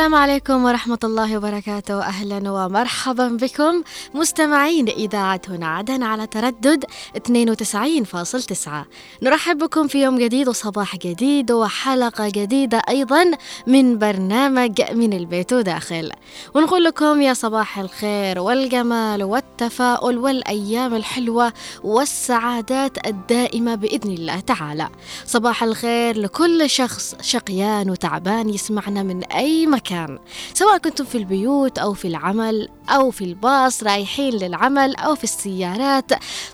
السلام عليكم ورحمة الله وبركاته. أهلا ومرحبا بكم مستمعين إذاعة هنا عدن على تردد 92.9 نرحب بكم في يوم جديد وصباح جديد وحلقة جديدة أيضا من برنامج من البيت وداخل. ونقول لكم يا صباح الخير والجمال والتفاؤل والأيام الحلوة والسعادات الدائمة بإذن الله تعالى. صباح الخير لكل شخص شقيان وتعبان يسمعنا من أي مكان. سواء كنتم في البيوت أو في العمل أو في الباص رايحين للعمل أو في السيارات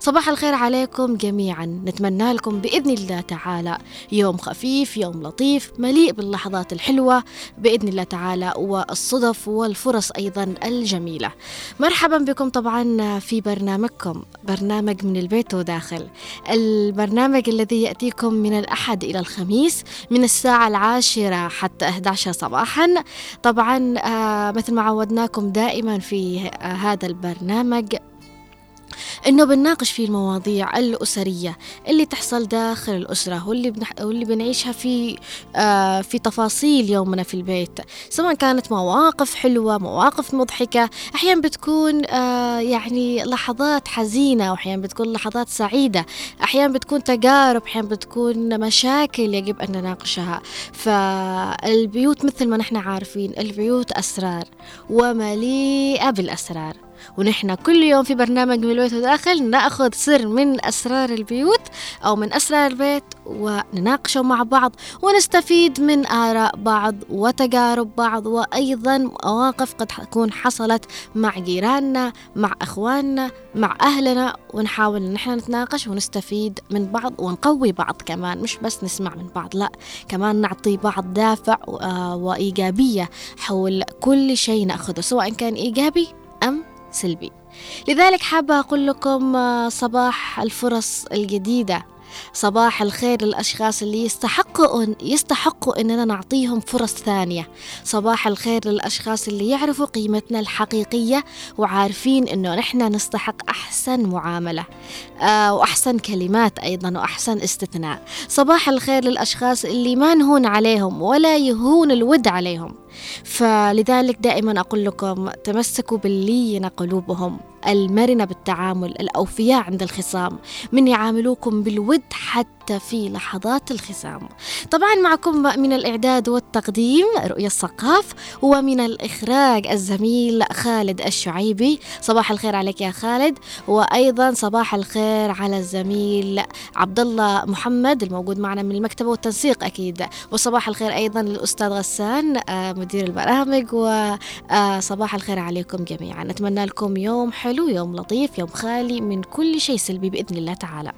صباح الخير عليكم جميعا. نتمنى لكم بإذن الله تعالى يوم خفيف يوم لطيف مليء باللحظات الحلوة بإذن الله تعالى والصدف والفرص أيضا الجميلة. مرحبا بكم طبعا في برنامجكم برنامج من البيت وداخل. البرنامج الذي يأتيكم من الأحد إلى الخميس من الساعة العاشرة حتى 11 صباحا. طبعا آه مثل ما عودناكم دائما في آه هذا البرنامج إنه بنناقش فيه المواضيع الأسرية اللي تحصل داخل الأسرة واللي بنح... واللي بنعيشها في آه في تفاصيل يومنا في البيت سواء كانت مواقف حلوة مواقف مضحكة أحيانا بتكون آه يعني لحظات حزينة واحيانا بتكون لحظات سعيدة أحيانا بتكون تجارب أحيانا بتكون مشاكل يجب أن نناقشها. فالبيوت مثل ما نحن عارفين البيوت أسرار ومليئة بالأسرار. ونحن كل يوم في برنامج من البيت وداخل نأخذ سر من أسرار البيوت أو من أسرار البيت ونناقشه مع بعض ونستفيد من آراء بعض وتجارب بعض وأيضا مواقف قد تكون حصلت مع جيراننا مع إخواننا مع أهلنا ونحاول إن إحنا نتناقش ونستفيد من بعض ونقوي بعض كمان مش بس نسمع من بعض لا كمان نعطي بعض دافع وإيجابية حول كل شيء نأخذه سواء كان إيجابي أم سلبي. لذلك حابة أقول لكم صباح الفرص الجديدة. صباح الخير للأشخاص اللي يستحقوا يستحقوا إننا نعطيهم فرص ثانية. صباح الخير للأشخاص اللي يعرفوا قيمتنا الحقيقية وعارفين إنه نحن نستحق أحسن معاملة آه وأحسن كلمات أيضا وأحسن استثناء. صباح الخير للأشخاص اللي ما نهون عليهم ولا يهون الود عليهم. فلذلك دائما أقول لكم تمسكوا باللين قلوبهم. المرنة بالتعامل الأوفياء عند الخصام من يعاملوكم بالود حتى في لحظات الخصام. طبعا معكم من الإعداد والتقديم رؤية الثقاف ومن الإخراج الزميل خالد الشعيبي. صباح الخير عليك يا خالد وأيضا صباح الخير على الزميل عبد الله محمد الموجود معنا من المكتبة والتنسيق أكيد. وصباح الخير أيضا للأستاذ غسان مدير البرامج وصباح الخير عليكم جميعا. نتمنى لكم يوم حلو. يوم لطيف يوم خالي من كل شيء سلبي بإذن الله تعالى.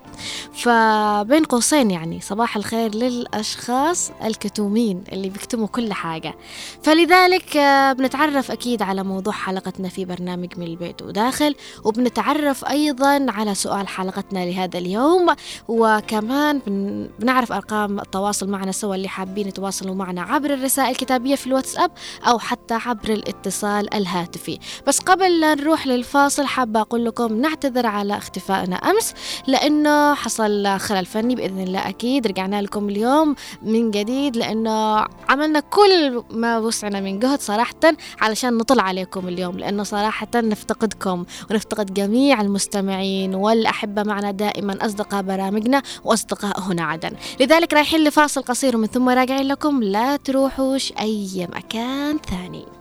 فبين قوسين يعني صباح الخير للأشخاص الكتومين اللي بيكتموا كل حاجة. فلذلك بنتعرف أكيد على موضوع حلقتنا في برنامج من البيت وداخل وبنتعرف أيضا على سؤال حلقتنا لهذا اليوم. وكمان بنعرف أرقام التواصل معنا سوا اللي حابين يتواصلوا معنا عبر الرسائل الكتابية في الواتساب أو حتى عبر الاتصال الهاتفي. بس قبل لا نروح للفاصل حابة أقول لكم نعتذر على اختفائنا أمس لأنه حصل خلل فني بإذن الله أكيد. رجعنا لكم اليوم من جديد لأنه عملنا كل ما وسعنا من جهد صراحة علشان نطلع عليكم اليوم لأنه صراحة نفتقدكم ونفتقد جميع المستمعين والأحبة معنا دائما أصدقاء برامجنا وأصدقاء هنا عدن. لذلك رايحين لفاصل قصير ومن ثم راجعين لكم لا تروحوش أي مكان ثاني.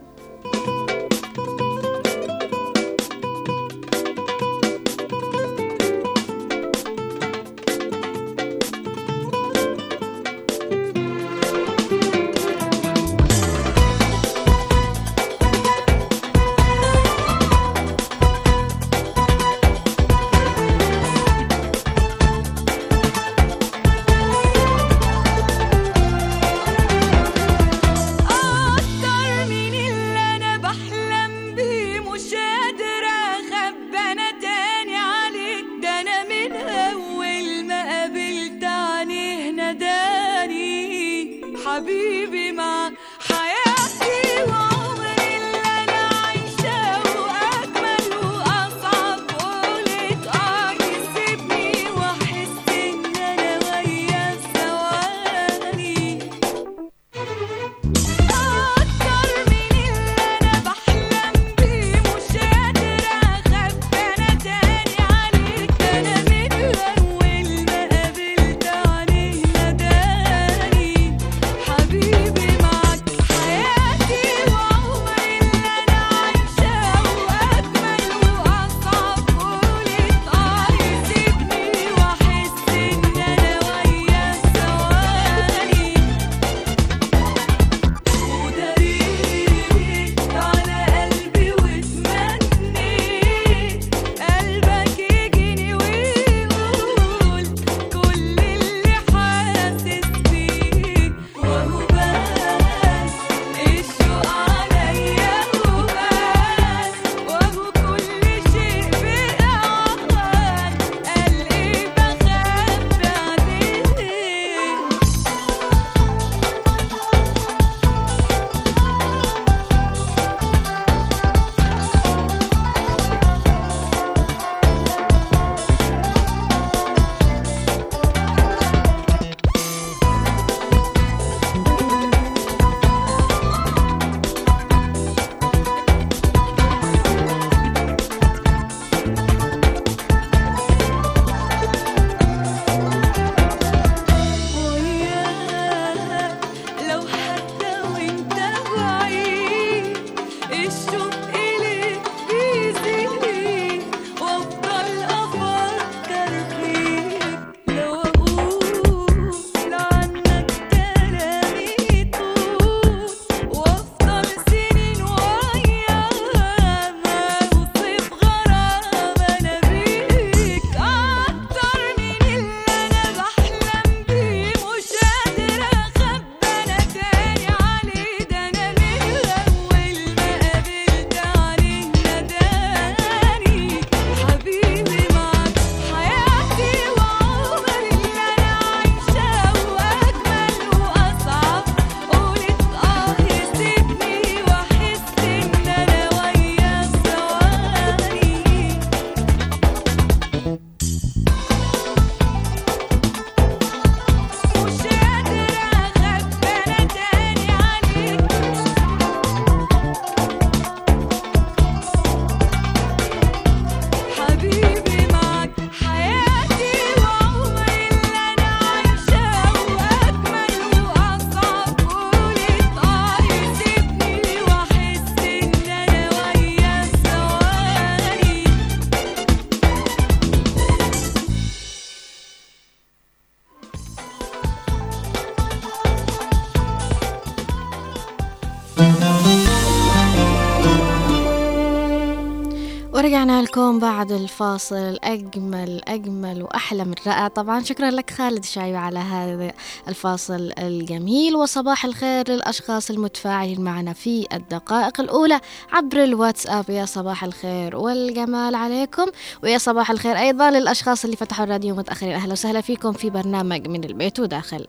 ورجعنا لكم بعد الفاصل. أجمل أجمل وأحلى من رائع. طبعا شكرا لك خالد شايب على هذا الفاصل الجميل وصباح الخير للأشخاص المتفاعلين معنا في الدقائق الأولى عبر الواتساب. يا صباح الخير والجمال عليكم ويا صباح الخير أيضا للأشخاص اللي فتحوا الراديو متأخرين أهلا وسهلا فيكم في برنامج من البيت وداخل.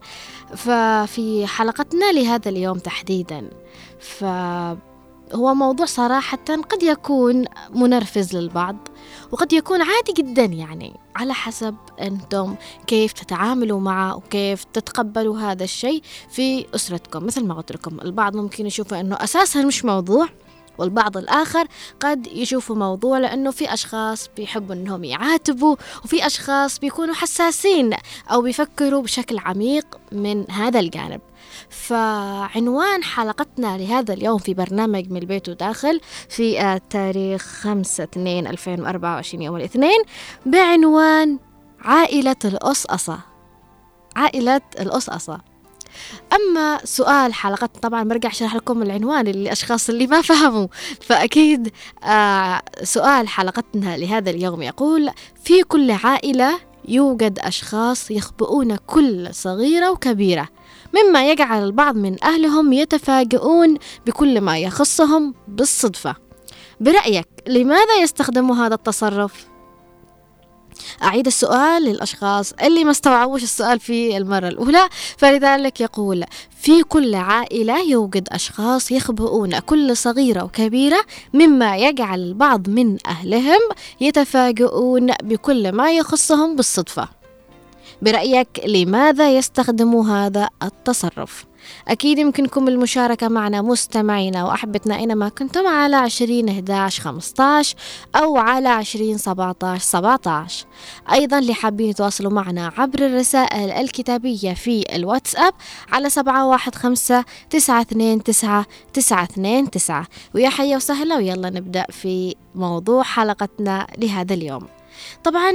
ففي حلقتنا لهذا اليوم تحديدا ف هو موضوع صراحة قد يكون منرفز للبعض وقد يكون عادي جدا يعني على حسب أنتم كيف تتعاملوا معه وكيف تتقبلوا هذا الشيء في أسرتكم. مثل ما قلت لكم البعض ممكن يشوفه أنه أساسا مش موضوع والبعض الآخر قد يشوفوا موضوع لأنه في أشخاص بيحبوا أنهم يعاتبوا وفي أشخاص بيكونوا حساسين أو بيفكروا بشكل عميق من هذا الجانب. فعنوان حلقتنا لهذا اليوم في برنامج من البيت وداخل في آه، تاريخ 5 2 2024 يوم الاثنين بعنوان عائلة الأصأصة. عائلة الأصأصة. أما سؤال حلقة طبعا برجع أشرح لكم العنوان للأشخاص اللي ما فهموا. فأكيد آه سؤال حلقتنا لهذا اليوم يقول في كل عائلة يوجد أشخاص يخبئون كل صغيرة وكبيرة. مما يجعل البعض من أهلهم يتفاجئون بكل ما يخصهم بالصدفة. برأيك لماذا يستخدموا هذا التصرف؟ أعيد السؤال للأشخاص اللي ما استوعبوش السؤال في المرة الأولى. فلذلك يقول في كل عائلة يوجد أشخاص يخبئون كل صغيرة وكبيرة مما يجعل البعض من أهلهم يتفاجئون بكل ما يخصهم بالصدفة. برأيك لماذا يستخدموا هذا التصرف؟ أكيد يمكنكم المشاركة معنا مستمعينا وأحبتنا أينما كنتم على عشرين 11 15 أو على عشرين 17 17 أيضا اللي حابين يتواصلوا معنا عبر الرسائل الكتابية في الواتساب على سبعة واحد خمسة تسعة اثنين تسعة تسعة اثنين تسعة. ويا حيا وسهلا ويلا نبدأ في موضوع حلقتنا لهذا اليوم. طبعا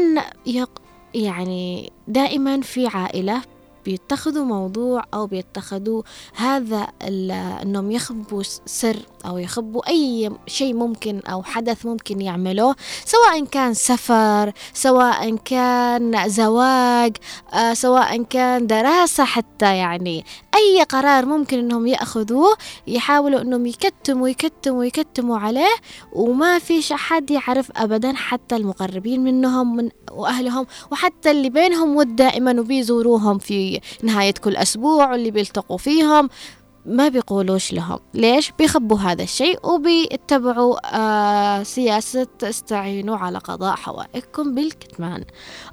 يعني دائما في عائلة بيتخذوا موضوع أو بيتخذوا هذا أنهم يخبوا سر أو يخبوا أي شيء ممكن أو حدث ممكن يعملوه سواء كان سفر سواء كان زواج آه سواء كان دراسة حتى يعني أي قرار ممكن أنهم يأخذوه يحاولوا أنهم يكتموا يكتموا يكتموا عليه وما فيش أحد يعرف أبدا حتى المقربين منهم من وأهلهم وحتى اللي بينهم ود دائما وبيزوروهم في نهاية كل أسبوع واللي بيلتقوا فيهم. ما بيقولوش لهم. ليش؟ بيخبوا هذا الشيء وبيتبعوا آه سياسة استعينوا على قضاء حوائجكم بالكتمان.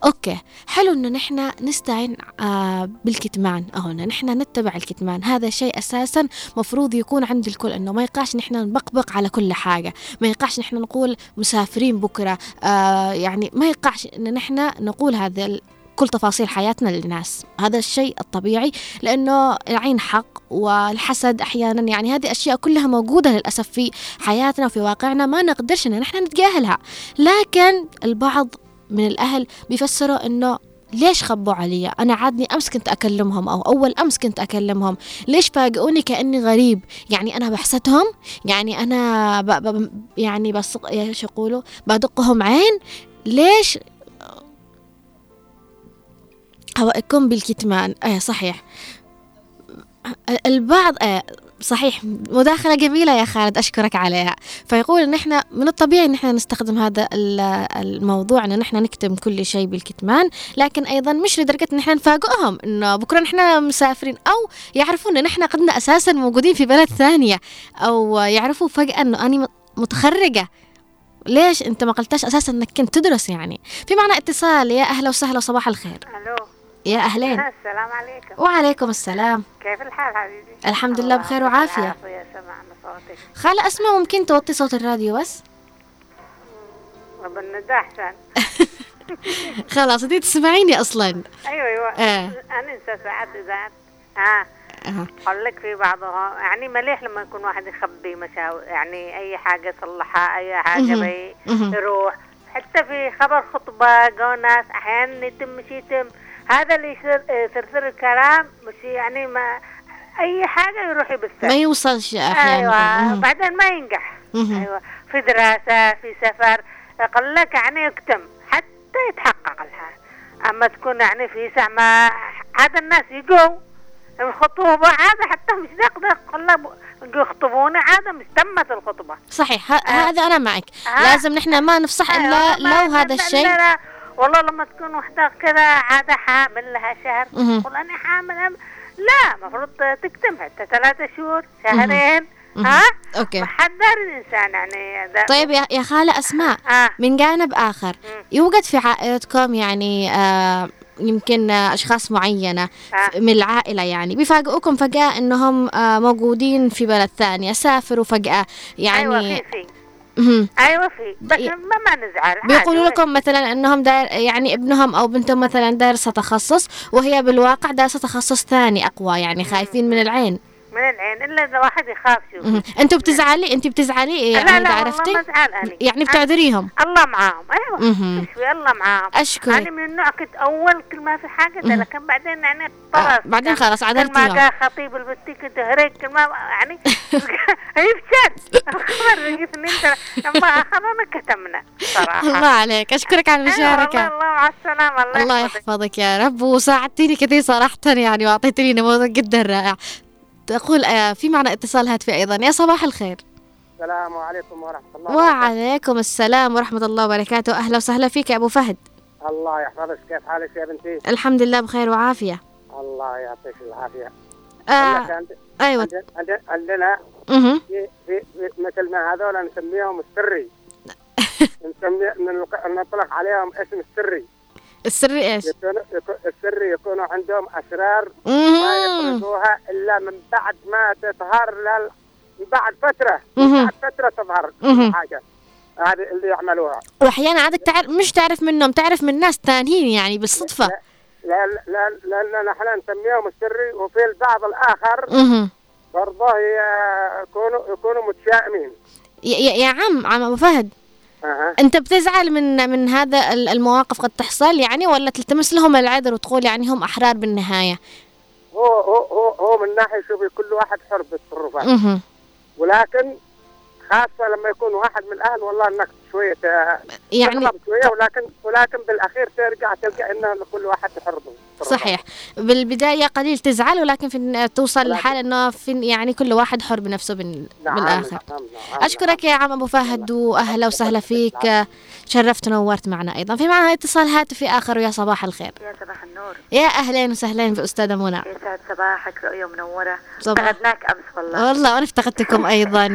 أوكي حلو إنه نحن نستعين آه بالكتمان. أو نحن نتبع الكتمان. هذا شيء أساسا مفروض يكون عند الكل إنه ما يقاش نحن نبقبق على كل حاجة. ما يقاش نحن نقول مسافرين بكرة آه يعني ما يقاش إن نحن نقول هذا كل تفاصيل حياتنا للناس. هذا الشيء الطبيعي لأنه العين حق والحسد أحيانا يعني هذه أشياء كلها موجودة للأسف في حياتنا وفي واقعنا ما نقدرش إن نحن نتجاهلها. لكن البعض من الأهل بيفسروا إنه ليش خبوا علي؟ أنا عادني أمس كنت أكلمهم أو أول أمس كنت أكلمهم. ليش فاجئوني كأني غريب؟ يعني أنا بحسدهم؟ يعني أنا ب... ب... يعني بس إيش يقولوا؟ بدقهم عين؟ ليش هوائكم بالكتمان. آه صحيح. البعض آه صحيح. مداخلة جميلة يا خالد أشكرك عليها. فيقول إن إحنا من الطبيعي إن إحنا نستخدم هذا الموضوع إن إحنا نكتم كل شيء بالكتمان لكن أيضا مش لدرجة إن إحنا نفاجئهم إنه بكرة إحنا مسافرين أو يعرفون إن إحنا قدنا أساسا موجودين في بلد ثانية أو يعرفوا فجأة إنه أنا متخرجة. ليش أنت ما قلتش أساسا إنك كنت تدرس يعني؟ في معنا اتصال يا أهلا وسهلا وصباح الخير. ألو. يا أهلين. السلام عليكم. وعليكم السلام. كيف الحال حبيبي؟ الحمد لله بخير وعافية. عافية سمعنا صوتك. خالة أسمع ممكن توطي صوت الراديو بس؟ ده أحسن. خلاص انتي تسمعيني أصلا. أيوه أيوه. آه. أنا انسى ساعات اذا ها أه. أقول لك في بعضها. يعني مليح لما يكون واحد يخبي مشاوي يعني أي حاجة يصلحها أي حاجة. يروح. حتى في خبر خطبة جو ناس أحيانا يتم مش يتم. هذا اللي يصير يصير الكلام مش يعني ما أي حاجة يروح يبثها. ما يوصلش أحيانا. أيوه. مهم. بعدين ما ينجح. أيوه. في دراسة في سفر يقول لك يعني يكتم حتى يتحقق لها. أما تكون يعني في ساعة ما هذا الناس يجوا الخطوبة هذا حتى مش نقدر. يجوا يخطبوني هذا مش تمت الخطبة صحيح آه. هذا أنا معك. آه. لازم نحن ما نفصح أيوة، ما- لو هذا الشيء. والله لما تكون وحدة كذا عادة حامل لها شهر. تقول أنا حامل أم- لا المفروض تكتم حتى ثلاثة شهور شهرين. ها أوكي محدر الإنسان يعني ده- طيب يا خالة أسماء آه. من جانب آخر مم. يوجد في عائلتكم يعني آه يمكن أشخاص معينة آه. من العائلة يعني بيفاجئوكم فجأة إنهم آه موجودين في بلد ثاني سافروا فجأة أيوة يعني في في أيوة في بس ي- ما ما نزعل بيقولوا. لكم مثلا أنهم دار يعني ابنهم أو بنتهم مثلا دارسه تخصص وهي بالواقع دارسه تخصص ثاني أقوى يعني خايفين من العين من العين إلا إذا واحد يخاف شوف. أنتوا بتزعلي؟ انت بتزعلي؟ يعني لا إذا لا عرفتي والله ما زعل أنا يعني بتعذريهم؟ الله معاهم. مهم. تشفي الله معاهم؟ أشكرك. أنا من النوع كنت أول كل ما في حاجة ده. لكن بعدين يعني آه، خلاص بعدين خلاص كل ما عذرتيهم جاء خطيب البتي كنت هريك كل ما يعني يفشل الخبر يجي اثنين ثلاثة لما أخذنا كتمنا صراحة. الله عليك. أشكرك على أيوة المشاركه الله مع السلامة. الله, الله يحفظك. يا رب. وساعدتيني كثير صراحة يعني وأعطيتني نموذج جدا رائع. تقول آه، في معنا اتصال هاتفي أيضا يا صباح الخير السلام عليكم ورحمة الله وعليكم السلام ورحمة الله وبركاته أهلا وسهلا فيك يا أبو فهد الله يحفظك كيف حالك يا بنتي؟ الحمد لله بخير وعافية الله يعطيك العافية. آه عند- أيوة عند- عند- عندنا. في, في, في مثل ما هذول نسميهم السري. نسمي نطلق عليهم اسم السري. السري إيش يكون يكون عندهم أسرار ما. يفرضوها إلا من بعد ما تظهر لل... من بعد. من بعد فترة تظهر. حاجة. هذه اللي يعملوها. وأحيانا عادك تعرف مش تعرف منهم تعرف من ناس تانيين يعني بالصدفة لا لا لا لأن نحن نسميهم السري وفي البعض الآخر مهم. برضه يكونوا يكونوا متشائمين يا- يا عم عم أبو فهد أها. أنت بتزعل من من هذا ال- المواقف قد تحصل يعني ولا تلتمس لهم العذر وتقول يعني هم أحرار بالنهاية؟ هو هو هو, هو من ناحية شوفي كل واحد حر بالتصرفات مهم. ولكن خاصة لما يكون واحد من الأهل والله أنك شوية ت- يعني شوية ولكن ولكن بالأخير ترجع تلقى ان كل واحد حر بالتصرفات. صحيح. بالبداية قليل تزعل ولكن في توصل لحال إنه في يعني كل واحد حر بنفسه بال- نعم بالآخر. نعم نعم أشكرك يا عم أبو فهد وأهلا وسهلا فيك. شرفت ونورت معنا أيضا. في معنا اتصال هاتفي آخر ويا صباح الخير. يا صباح النور. يا أهلين وسهلين باستاذه منى. يسعد صباحك رؤية منورة. صباح. افتقدناك أمس والله. والله وأنا افتقدتكم أيضا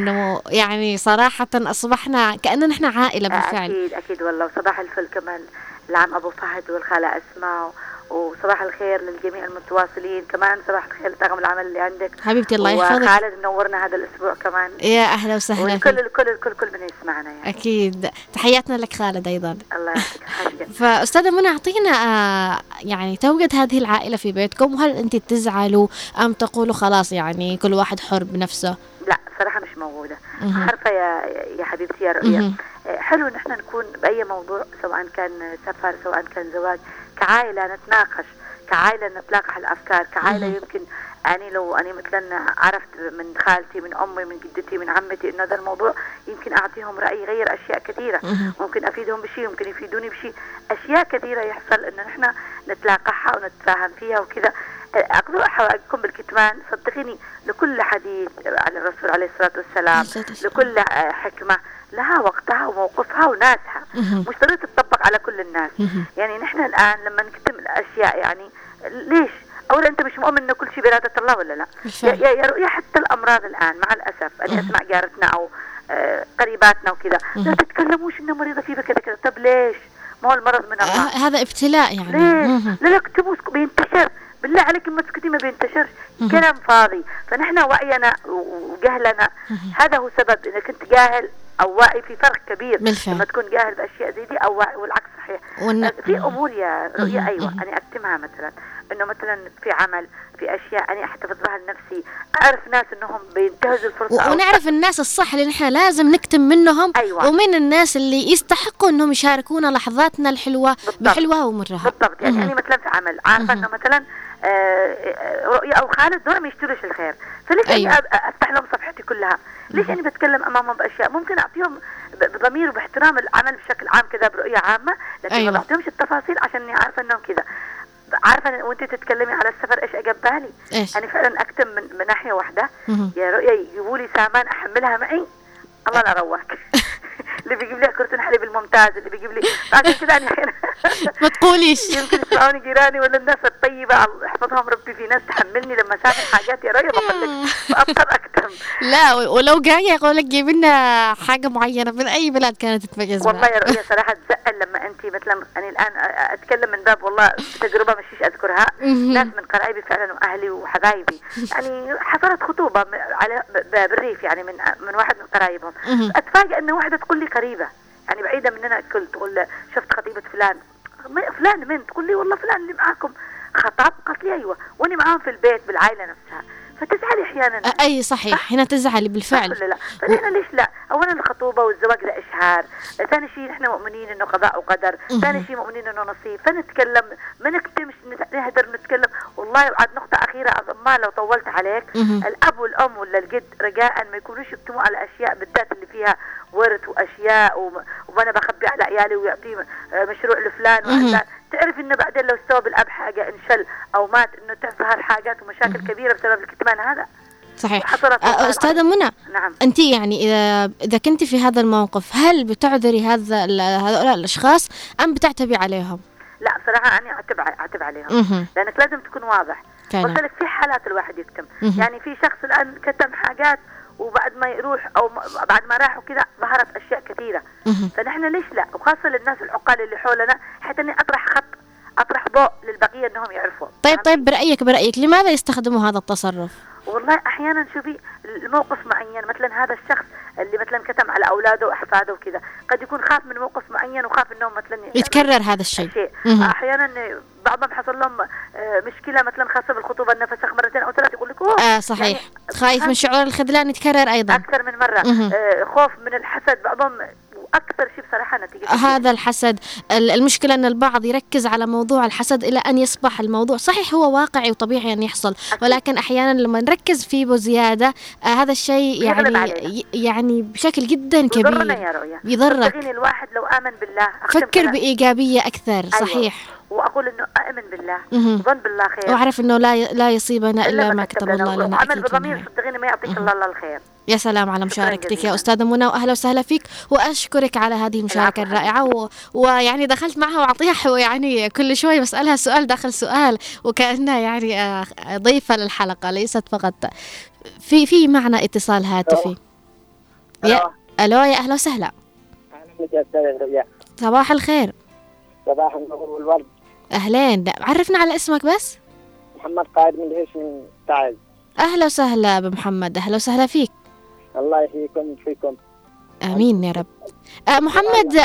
ويعني صراحة أصبحنا كاننا نحن عائله بالفعل. أكيد أكيد والله. وصباح الفل كمان العم أبو فهد والخالة أسماء وصباح الخير للجميع المتواصلين. كمان صباح الخير لطاقم العمل اللي عندك. حبيبتي الله يحفظك. وخالد منورنا هذا الأسبوع كمان. يا أهلا وسهلا والكل الكل الكل كل من يسمعنا يعني. أكيد. تحياتنا لك خالد أيضا. الله يعطيك فأستاذة منى أعطينا آه، يعني توجد هذه العائلة في بيتكم. وهل أنت تزعلوا أم تقولوا خلاص يعني كل واحد حر بنفسه؟ لا صراحة مش موجودة. مهم. عارفة يا يا حبيبتي يا رؤية مهم. حلو نحن نكون بأي موضوع سواء كان سفر سواء كان زواج كعائلة نتناقش كعائلة نتلاقح الأفكار كعائلة مهم. يمكن يعني لو أنا مثلا عرفت من خالتي من أمي من جدتي من عمتي إنه هذا الموضوع يمكن أعطيهم رأي يغير أشياء كثيرة. ممكن أفيدهم بشيء ممكن يفيدوني بشيء أشياء كثيرة يحصل إنه نحن نتلاقحها ونتفاهم فيها وكذا أقدر أحاولكم بالكتمان صدقيني لكل حديث على الرسول عليه الصلاة والسلام. لكل حكمة لها وقتها وموقفها وناسها. مش ضروري تطبق على كل الناس. يعني نحن الآن لما نكتم الأشياء يعني ليش؟ أولا أنت مش مؤمن أن كل شيء بإرادة الله ولا لا؟ يا. يا, رؤيا حتى الأمراض الآن مع الأسف أنا أسمع جارتنا أو آه، قريباتنا وكذا. لا. تتكلموش إنه مريضة فيه كذا كذا. طب ليش؟ ما هو المرض من الله. آه، هذا ابتلاء يعني؟ مهم. لا لا اكتبوا بينتشر. بالله عليك ما تسكتي ما بينتشرش. كلام فاضي. فنحن وعينا وجهلنا. هذا هو سبب انك انت جاهل أو واعي في فرق كبير بالفعل. لما تكون جاهل بأشياء زي دي أو واعي والعكس صحيح والن- في أمور يا. رؤيا أيوه. أنا اكتمها مثلا إنه مثلا في عمل في أشياء أنا أحتفظ بها لنفسي أعرف ناس إنهم بينتهزوا الفرصة و- أو ونعرف الناس الصح اللي نحن لازم نكتم منهم أيوة. ومن الناس اللي يستحقوا إنهم يشاركونا لحظاتنا الحلوة بالضبط. بحلوها ومرها بالضبط يعني. أنا مثلا في عمل عارفة. إنه مثلا آه، آه، رؤيا أو خالد دول ما يشتروش الخير. فليش أيوة. أنا أ- أفتح لهم صفحتي كلها؟ ليش أنا بتكلم أمامهم بأشياء؟ ممكن أعطيهم ب- بضمير وباحترام العمل بشكل عام كذا برؤية عامة لكن أيوة. ما بعطيهمش التفاصيل عشان إني عارفة إنهم كذا. عارفة وانت تتكلمي على السفر إيش أجاب بالي؟ إيش؟ أنا فعلا أكتم من, من ناحية واحدة. يا رؤيا يجيبوا لي سامان أحملها معي. الله لا روك اللي بيجيب لي كرتون حليب الممتاز اللي بيجيب لي عشان كذا أنا أحيانا ما تقوليش. يمكن يسمعوني جيراني ولا الناس الطيبة. يحفظهم ربي في ناس تحملني لما اسافر حاجات يا رؤيا بقول لك فاضطر اكتم لا ولو جاي يقول لك جيب لنا حاجة معينة من أي بلد كانت تتميز والله. يا رؤيا صراحة تزعل لما أنت مثلا أنا الآن أتكلم من باب والله تجربة مشيش أذكرها. ناس من قرايبي فعلا وأهلي وحبايبي. يعني حصلت خطوبة على بالريف يعني من من واحد من قرايبهم. اتفاجئ إن واحدة تقول لي قريبه يعني بعيدة مننا الكل تقول شفت خطيبة فلان. فلان من تقول لي والله فلان اللي معاكم خطاب قالت لي أيوه وأنا معاهم في البيت بالعائلة نفسها. فتزعلي أحيانا. أي صحيح هنا تزعلي بالفعل. صح ولا لا؟ فنحن ليش لا؟ اولا الخطوبة والزواج ده اشهار، ثاني شيء نحن مؤمنين إنه قضاء وقدر،. ثاني شيء مؤمنين إنه نصيب، فنتكلم ما نكتمش نهدر نتكلم، والله وعد نقطة أخيرة ما لو طولت عليك،. الأب والأم ولا الجد رجاء ما يكونوش يكتموا على أشياء بالذات اللي فيها ورث وأشياء وم- وأنا بخبي على عيالي ويعطيه آه، مشروع لفلان. وعلان تعرف إنه بعدين لو استوى بالأب حاجة انشل أو مات إنه تظهر حاجات ومشاكل كبيرة بسبب الكتمان هذا. صحيح. أ- أستاذة منى نعم. أنت يعني إذا إذا كنت في هذا الموقف هل بتعذري هذا هؤلاء الأشخاص أم بتعتبي عليهم؟ لا صراحة أنا أعتب أعتب عليهم. لأنك لازم تكون واضح. قلت لك في حالات الواحد يكتم. يعني في شخص الآن كتم حاجات وبعد ما يروح أو م- بعد ما راح وكذا ظهرت أشياء كثيرة مهم. فنحن ليش لا وخاصة للناس العقال اللي حولنا حتى إني أطرح خط أطرح ضوء للبقية إنهم يعرفوا طيب؟ طيب برأيك برأيك لماذا يستخدموا هذا التصرف والله أحيانا شوفي الموقف معين مثلا هذا الشخص اللي مثلا كتم على أولاده وأحفاده وكذا. قد يكون خاف من موقف معين وخاف إنهم مثلا يتكرر هذا الشيء. شيء. أحيانا بعضهم حصل لهم آه، مشكلة مثلا خاصة بالخطوبة النفسخ مرتين أو ثلاث يقول لك أوه آه صحيح. خايف من شعور الخذلان يتكرر أيضا. أكثر من مرة. آه، خوف من الحسد. بعضهم وأكثر شيء بصراحة نتيجة هذا الحسد. ال- المشكلة أن البعض يركز على موضوع الحسد إلى أن يصبح الموضوع صحيح هو واقعي وطبيعي أن يحصل. ولكن أحيانا لما نركز فيه بزيادة آه هذا الشيء يعني يعني بشكل جدا يضرنا كبير. يا رؤيا. يضرك. الواحد لو آمن بالله فكر كلام. بإيجابية أكثر أيوة. وأقول إنه اؤمن بالله. ظن بالله خير. وأعرف أنه لا ي- لا يصيبنا إلا ما كتب. الله لنا. في بضمير. صدقيني ما يعطيك الله إلا الخير. يا سلام على مشاركتك يا. أستاذة منى وأهلا وسهلا فيك وأشكرك على هذه المشاركة العفو. الرائعة. و... ويعني دخلت معها وأعطيها حو- يعني كل شوي بسألها سؤال داخل سؤال وكأنها يعني آه، ضيفة للحلقة ليست فقط. في في معنا اتصال هاتفي. يا ألو. يا أهلا وسهلا. أهلا بك يا أستاذ رؤيا صباح الخير. صباح النور والورد. أهلين. عرفنا على اسمك بس؟ محمد قائد من العيش من تعز. أهلا وسهلا بمحمد أهلا وسهلا فيك. الله يحييكم ويشفيكم. آمين يا رب. آه، محمد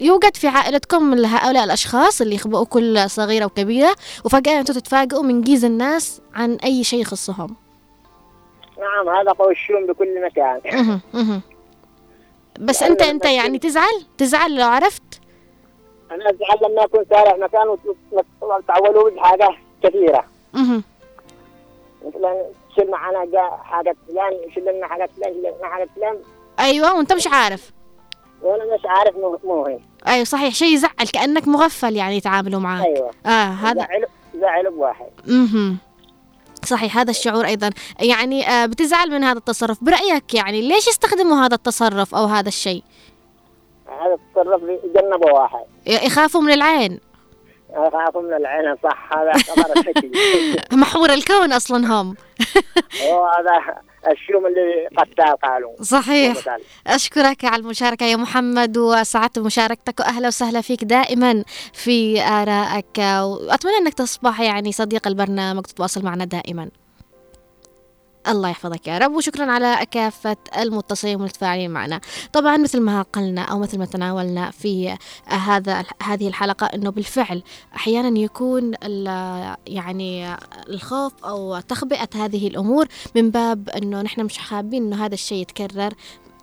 يوجد في عائلتكم هؤلاء الأشخاص اللي يخبئوا كل صغيرة وكبيرة وفجأة أنتم تتفاجئوا من جيز الناس عن أي شيء يخصهم. نعم هذا قوي الشوم بكل مكان. بس يعني أنت أنت يعني تزعل؟ تزعل لو عرفت؟ أنا أزعل لما أكون سارع مكان وتعولوا بحاجه كثيرة. مهم. مثلا تشيل معنا حاجة فلان يشيل لنا حاجة فلان يشيل لنا حاجة فلان. أيوة وأنت مش عارف. وأنا مش عارف مو مو هي. أيوة صحيح. شيء يزعل كأنك مغفل يعني يتعاملوا معك أيوه. آه هذا زعلوا زعلوا بواحد. مهم. صحيح هذا الشعور أيضا. يعني آه بتزعل من هذا التصرف. برأيك يعني ليش يستخدموا هذا التصرف أو هذا الشيء؟ هذا التصرف يتجنبه واحد. يخافوا من العين. إخافوا من العين صح هذا خبر محور الكون أصلا هم. هذا الشوم اللي قتال قالوا. صحيح. قتال. أشكرك على المشاركة يا محمد وسعدت بمشاركتك واهلا وسهلا فيك دائما في آرائك وأتمنى أنك تصبح يعني صديق البرنامج تتواصل معنا دائما. الله يحفظك يا رب وشكرا على كافة المتصلين والمتفاعلين معنا. طبعا مثل ما قلنا أو مثل ما تناولنا في هذا هذه الحلقة أنه بالفعل أحيانا يكون يعني الخوف أو تخبئة هذه الأمور من باب أنه نحن مش حابين أنه هذا الشيء يتكرر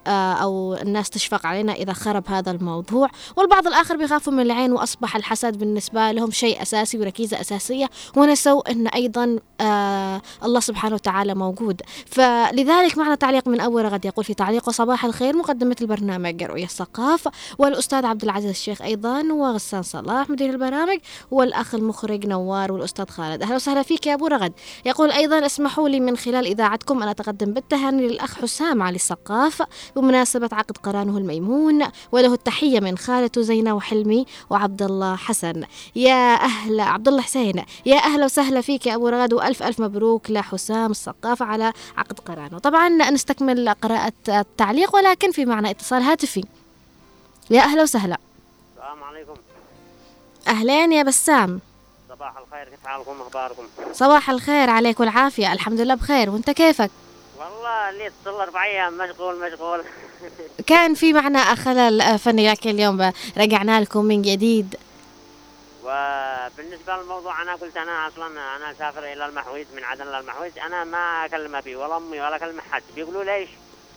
أو الناس تشفق علينا إذا خرب هذا الموضوع. والبعض الآخر بيخافوا من العين وأصبح الحسد بالنسبة لهم شيء أساسي وركيزة أساسية ونسوا أن أيضا آه الله سبحانه وتعالى موجود. فلذلك معنا تعليق من أول غد يقول في تعليقه صباح الخير. مقدمة البرنامج رؤية الثقاف والأستاذ عبد العزيز الشيخ أيضا وغسان صلاح مدير البرامج والأخ المخرج نوار والأستاذ خالد. أهلا وسهلا فيك يا أبو رغد. يقول أيضا اسمحوا لي من خلال إذاعتكم أن أتقدم بالتهاني للأخ حسام علي السقاف بمناسبة عقد قرانه الميمون وله التحية من خالته زينة وحلمي وعبد الله حسن. يا أهل عبد الله حسين يا أهلا وسهلا فيك يا أبو رغد وألف ألف مبروك لحسام السقاف على عقد قرانه. طبعا نستكمل قراءة التعليق ولكن في معنى اتصال هاتفي. يا أهلا وسهلا. السلام عليكم. أهلين يا بسام. صباح الخير كيف حالكم؟ أخباركم؟ صباح الخير عليك والعافية. الحمد لله بخير. وأنت كيفك؟ والله اللي اتصل أربع أيام مشغول مشغول. كان في معنا خلل فني لكن اليوم رجعنا لكم من جديد. وبالنسبة للموضوع أنا قلت أنا أصلا أنا أسافر إلى المحويز من عدن للمحويز أنا ما أكلم أبي ولا أمي ولا أكلم حد. بيقولوا ليش؟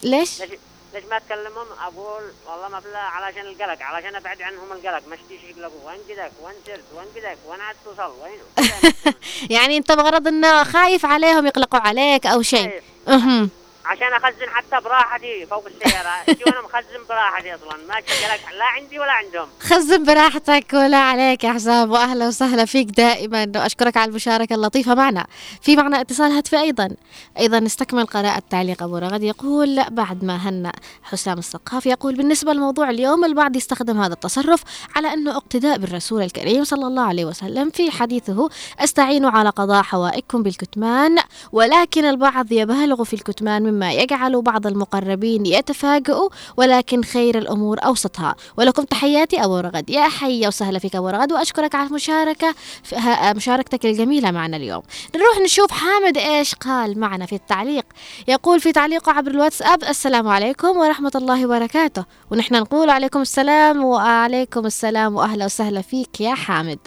ليش؟ ليش؟ ما تكلمهم؟ أقول والله ما بلا علشان القلق علشان أبعد عنهم القلق. مش تيجي يقلقوا وين قدك وين سرت وين قدك وين عاد توصل؟ وين يعني أنت بغرض إنه خايف عليهم يقلقوا عليك أو شيء. خايف. عشان أخزن حتى براحتي فوق السيارة. أجي وأنا مخزن براحتي أصلا؟ ما قلق لا عندي ولا عندهم. خزن براحتك ولا عليك يا حسام. واهلا وسهلا فيك دائما. وأشكرك على المشاركة اللطيفة معنا. في معنا اتصال هاتفي أيضا. أيضا نستكمل قراءة تعليق أبو رغد. يقول بعد ما هنأ حسام السقاف يقول بالنسبة لموضوع اليوم البعض يستخدم هذا التصرف على أنه اقتداء بالرسول الكريم صلى الله عليه وسلم. في حديثه أستعينوا على قضاء حوائجكم بالكتمان ولكن البعض يبالغ في الكتمان مما يجعل بعض المقربين يتفاجئوا ولكن خير الأمور أوسطها. ولكم تحياتي أبو رغد. يا حي وسهلا فيك أبو رغد وأشكرك على ها- مشاركتك الجميلة معنا اليوم. نروح نشوف حامد إيش قال معنا في التعليق. يقول في تعليقه عبر الواتساب السلام عليكم ورحمة الله وبركاته. ونحن نقول عليكم السلام وعليكم السلام وأهلا وسهلا فيك يا حامد.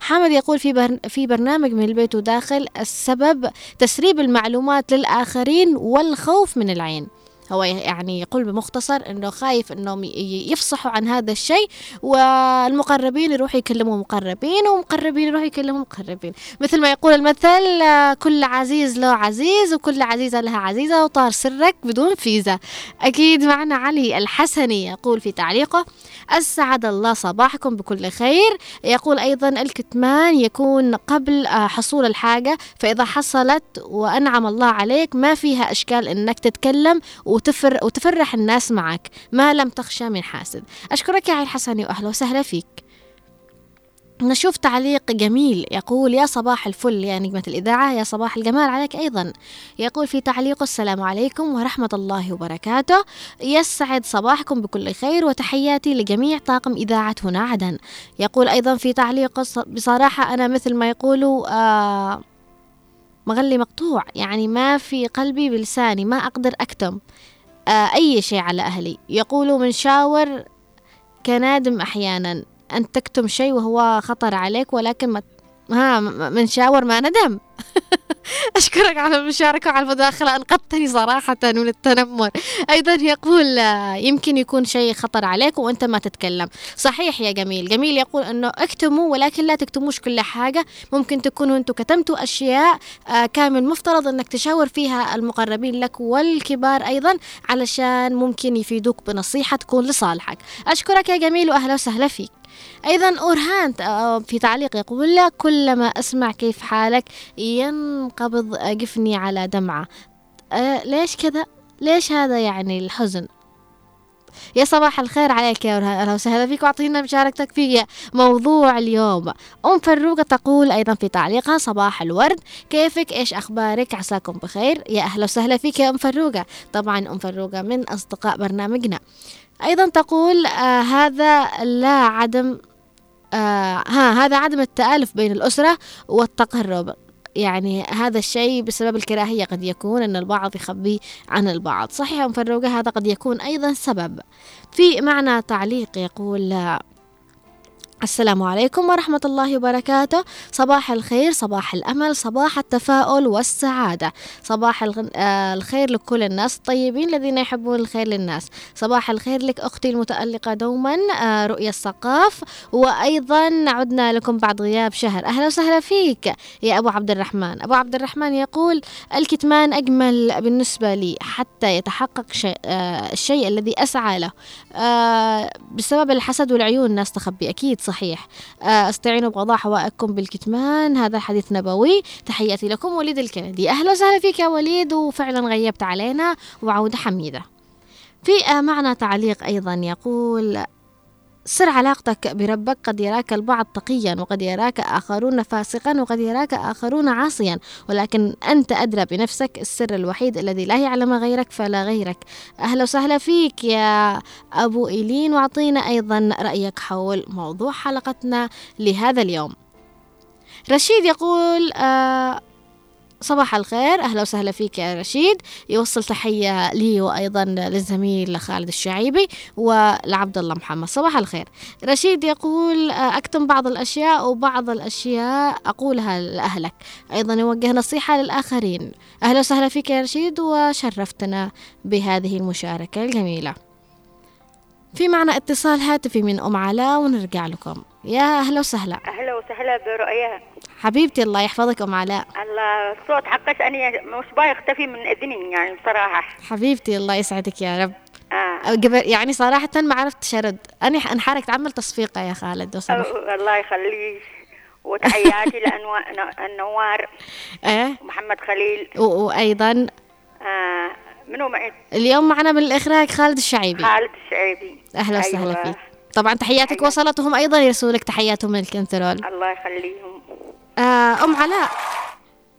حامد يقول في بر... في برنامج من البيت وداخل السبب تسريب المعلومات للآخرين والخوف من العين. هو يعني يقول بمختصر إنه خايف انهم يفصحوا عن هذا الشيء والمقربين يروحوا يكلموا مقربين ومقربين يروحوا يكلموا مقربين. مثل ما يقول المثل كل عزيز له عزيز وكل عزيزة لها عزيزة وطار سرك بدون فيزا أكيد معنا علي الحسني يقول في تعليقه أسعد الله صباحكم بكل خير. يقول أيضا الكتمان يكون قبل آه، حصول الحاجة فإذا حصلت وأنعم الله عليك ما فيها إشكال إنك تتكلم وتفر وتفرح الناس معك. ما لم تخشى من حاسد. أشكرك يا علي الحسني وأهلا وسهلا فيك. نشوف تعليق جميل. يقول يا صباح الفل يا نجمة الإذاعة يا صباح الجمال عليك أيضا. يقول في تعليقه السلام عليكم ورحمة الله وبركاته. يسعد صباحكم بكل خير وتحياتي لجميع طاقم إذاعة هنا عدن. يقول أيضا في تعليقه ص- بصراحة أنا مثل ما يقولوا آه مغلي مقطوع. يعني ما في قلبي بلساني ما أقدر أكتم. أي شيء على أهلي. يقولوا من شاور كنادم أحيانا. أن تكتم شيء وهو خطر عليك ولكن ما ها من شاور ما ندم. أشكرك على المشاركة وعلى المداخلة. أنقذتني صراحة من التنمر. أيضا يقول يمكن يكون شيء خطر عليك وأنت ما تتكلم. صحيح يا جميل. جميل يقول أنه اكتموا ولكن لا تكتموش كل حاجة. ممكن تكونوا أنتم كتمتوا أشياء آه، كان من المفترض أنك تشاور فيها المقربين لك والكبار أيضا علشان ممكن يفيدوك بنصيحة تكون لصالحك. أشكرك يا جميل وأهلا وسهلا فيك. أيضا أورهان آه، في تعليق يقول لا كلما أسمع كيف حالك ينقبض جفني على دمعة. أه ليش كذا؟ ليش هذا يعني الحزن؟ يا صباح الخير عليك يا أورهان أهلا وسهلا فيك وأعطينا مشاركتك في موضوع اليوم. أم فروقة تقول أيضا في تعليقها صباح الورد كيفك؟ إيش أخبارك؟ عساكم بخير. يا أهلا وسهلا فيك يا أم فروقة. طبعا أم فروقة من أصدقاء برنامجنا. أيضا تقول آه هذا لا عدم آه ها هذا عدم التآلف بين الأسرة والتقرب. يعني هذا الشيء بسبب الكراهية قد يكون أن البعض يخبي عن البعض. صحيح أم فروقة هذا قد يكون أيضا سبب. في معنى تعليق يقول آه، السلام عليكم ورحمة الله وبركاته. صباح الخير صباح الأمل صباح التفاؤل والسعادة. صباح آه، الخير لكل الناس الطيبين الذين يحبون الخير للناس. صباح الخير لك أختي المتألقة دوما آه، رؤية الثقاف. وأيضا عدنا لكم بعد غياب شهر. أهلا وسهلا فيك يا أبو عبد الرحمن. أبو عبد الرحمن يقول الكتمان أجمل بالنسبة لي حتى يتحقق آه، الشيء الذي أسعى له. بسبب الحسد والعيون الناس تخبي. أكيد صحيح. آه، استعينوا بقضاء حوائجكم بالكتمان. هذا حديث نبوي. تحياتي لكم وليد الكندي. أهلا وسهلا فيك يا وليد وفعلا غيبت علينا وعودة حميدة. في آه، معنا تعليق أيضا يقول سر علاقتك بربك قد يراك البعض تقيا وقد يراك آخرون فاسقا وقد يراك آخرون عاصيا. ولكن أنت أدرى بنفسك السر الوحيد الذي لا يعلم غيرك فلا غيرك. أهلا وسهلا فيك يا أبو إيلين وأعطينا أيضا رأيك حول موضوع حلقتنا لهذا اليوم. رشيد يقول آه صباح الخير أهلا وسهلا فيك يا رشيد. يوصل تحية لي وأيضا للزميل خالد الشعيبي ولعبد الله محمد. صباح الخير. رشيد يقول آه، أكتم بعض الأشياء وبعض الأشياء أقولها لأهلك. أيضا يوجه نصيحة للآخرين. أهلا وسهلا فيك يا رشيد وشرفتنا بهذه المشاركة الجميلة. في معنا اتصال هاتفي من أم علاء ونرجع لكم. يا أهلا وسهلا. أهلا وسهلا برؤيا حبيبتي الله يحفظك أم علاء الله الصوت حقك أنا مش باي يختفي من أذني يعني بصراحه حبيبتي الله يسعدك يا رب. قبل يعني صراحة ما عرفت أرد أنا انحركت تعمل تصفيقة يا خالد أه، الله يخليك. وتحياتي للنوار إيه؟ ومحمد خليل. و- وأيضا؟ آه منو معي؟ اليوم معنا بالإخراج خالد الشعيبي. خالد الشعيبي. أهلا وسهلا أيوة. فيك. طبعا تحياتك أيوة. وصلت وهم أيضا يرسلوا لك تحياتهم من الكنترول. الله يخليهم. آه أم علاء.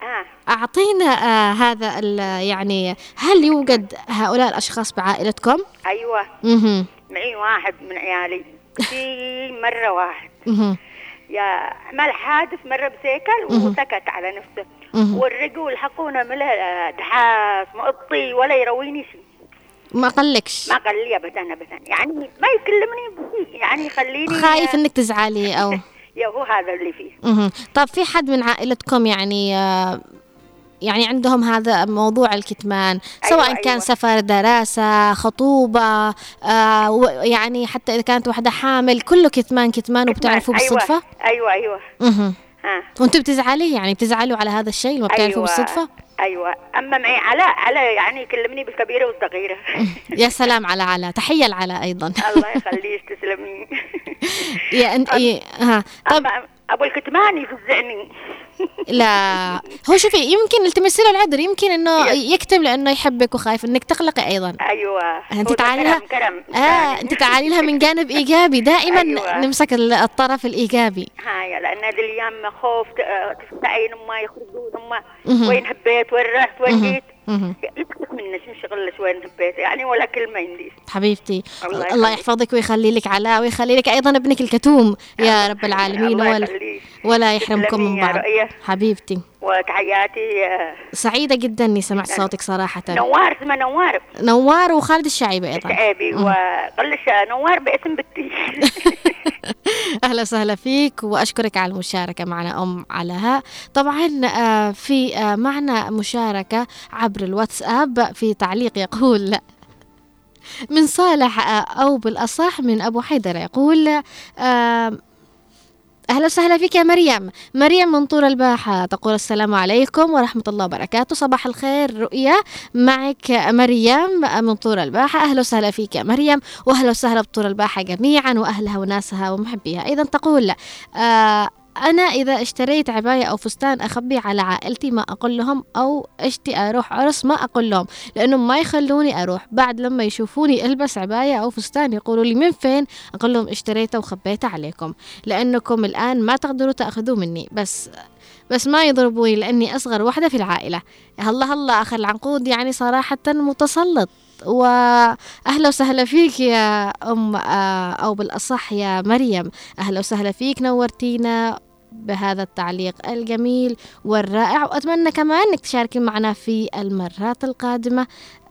آه. أعطينا آه هذا يعني هل يوجد هؤلاء الأشخاص بعائلتكم؟ أيوه. مهم. معي واحد من عيالي. في مرة واحد. مهم. يا عمل حادث مرة بسيكل وسكت على نفسه. مهم. والرجل حقونا من دحاس مقطي ولا يرويني شيء. ما قلكش ما قال لي ابدا ابدا. يعني ما يكلمني يعني يخليني خايف إنك تزعلي أو يا هو هذا اللي فيه مهم. طب في حد من عائلتكم يعني آه، يعني عندهم هذا موضوع الكتمان سواء أيوة، كان أيوة. سفر دراسة خطوبة آه يعني حتى إذا كانت واحدة حامل كله كتمان كتمان وبتعرفوا أيوة بالصدفة أيوه أيوه مهم. ها. وانتوا بتزعلي؟ يعني بتزعلوا على هذا الشيء لما بتعرفوا أيوة. بالصدفة؟ أيوه. أما معي علاء علاء يعني يكلمني بالكبيرة والصغيرة. يا سلام على علا تحية لعلا أيضا. الله يخليك تسلمي. يا أنت ها. طب أبو الكتمان يفزعني لا هو شوفي يمكن التمسي له العذر يمكن إنه. يكتم لأنه يحبك وخايف إنك تقلقي أيضا أيوه أنت تعالي لها آه أنت تعالي لها من جانب إيجابي دائما أيوة. نمسك ال- الطرف الإيجابي هاي لأن هذه الأيام خوف ت- تستعين ما يخرجون. ما وين هبيت وين رحت وين. جيت انشغل وين هبيت يعني ولا كلمة عندي. حبيبتي. الله الله. يحفظك ويخلي لك علاء ويخلي لك أيضا ابنك الكتوم. يا رب العالمين ولا. ولا يحرمكم من بعض. حبيبتي. وتحياتي آه، سعيدة جدا إني سمعت صوتك صراحة. نوار اسمه نوار. نوار وخالد الشعيبي أيضا. شعيبي وقلش نوار باسم بنتي. أهلا وسهلا فيك وأشكرك على المشاركة معنا أم علاء. طبعا آه، في آه، معنا مشاركة عبر الواتساب في تعليق يقول من صالح آه، أو بالأصح من أبو حيدر يقول أهلا وسهلا فيك يا مريم. مريم من طور الباحة تقول السلام عليكم ورحمة الله وبركاته. صباح الخير رؤيا معك مريم من طور الباحة. أهلا وسهلا فيك يا مريم وأهلا وسهلا بطور الباحة جميعا وأهلها وناسها ومحبيها. أيضا تقول آه أنا إذا اشتريت عباية أو فستان أخبي على عائلتي ما أقول لهم أو أشتي أروح عرس ما أقول لهم لأنهم ما يخلوني أروح. بعد لما يشوفوني ألبس عباية أو فستان يقولوا لي من فين؟ أقول لهم اشتريته وخبيته عليكم. لأنكم الآن ما تقدروا تأخذوه مني. بس بس ما يضربوني لأني أصغر واحدة في العائلة. هلا هلا أخ العنقود يعني صراحة متسلط. وأهلا وسهلا فيك يا أم آه، أو بالأصح يا مريم. أهلا وسهلا فيك نورتينا بهذا التعليق الجميل والرائع وأتمنى كمان أنك تشاركين معنا في المرات القادمة.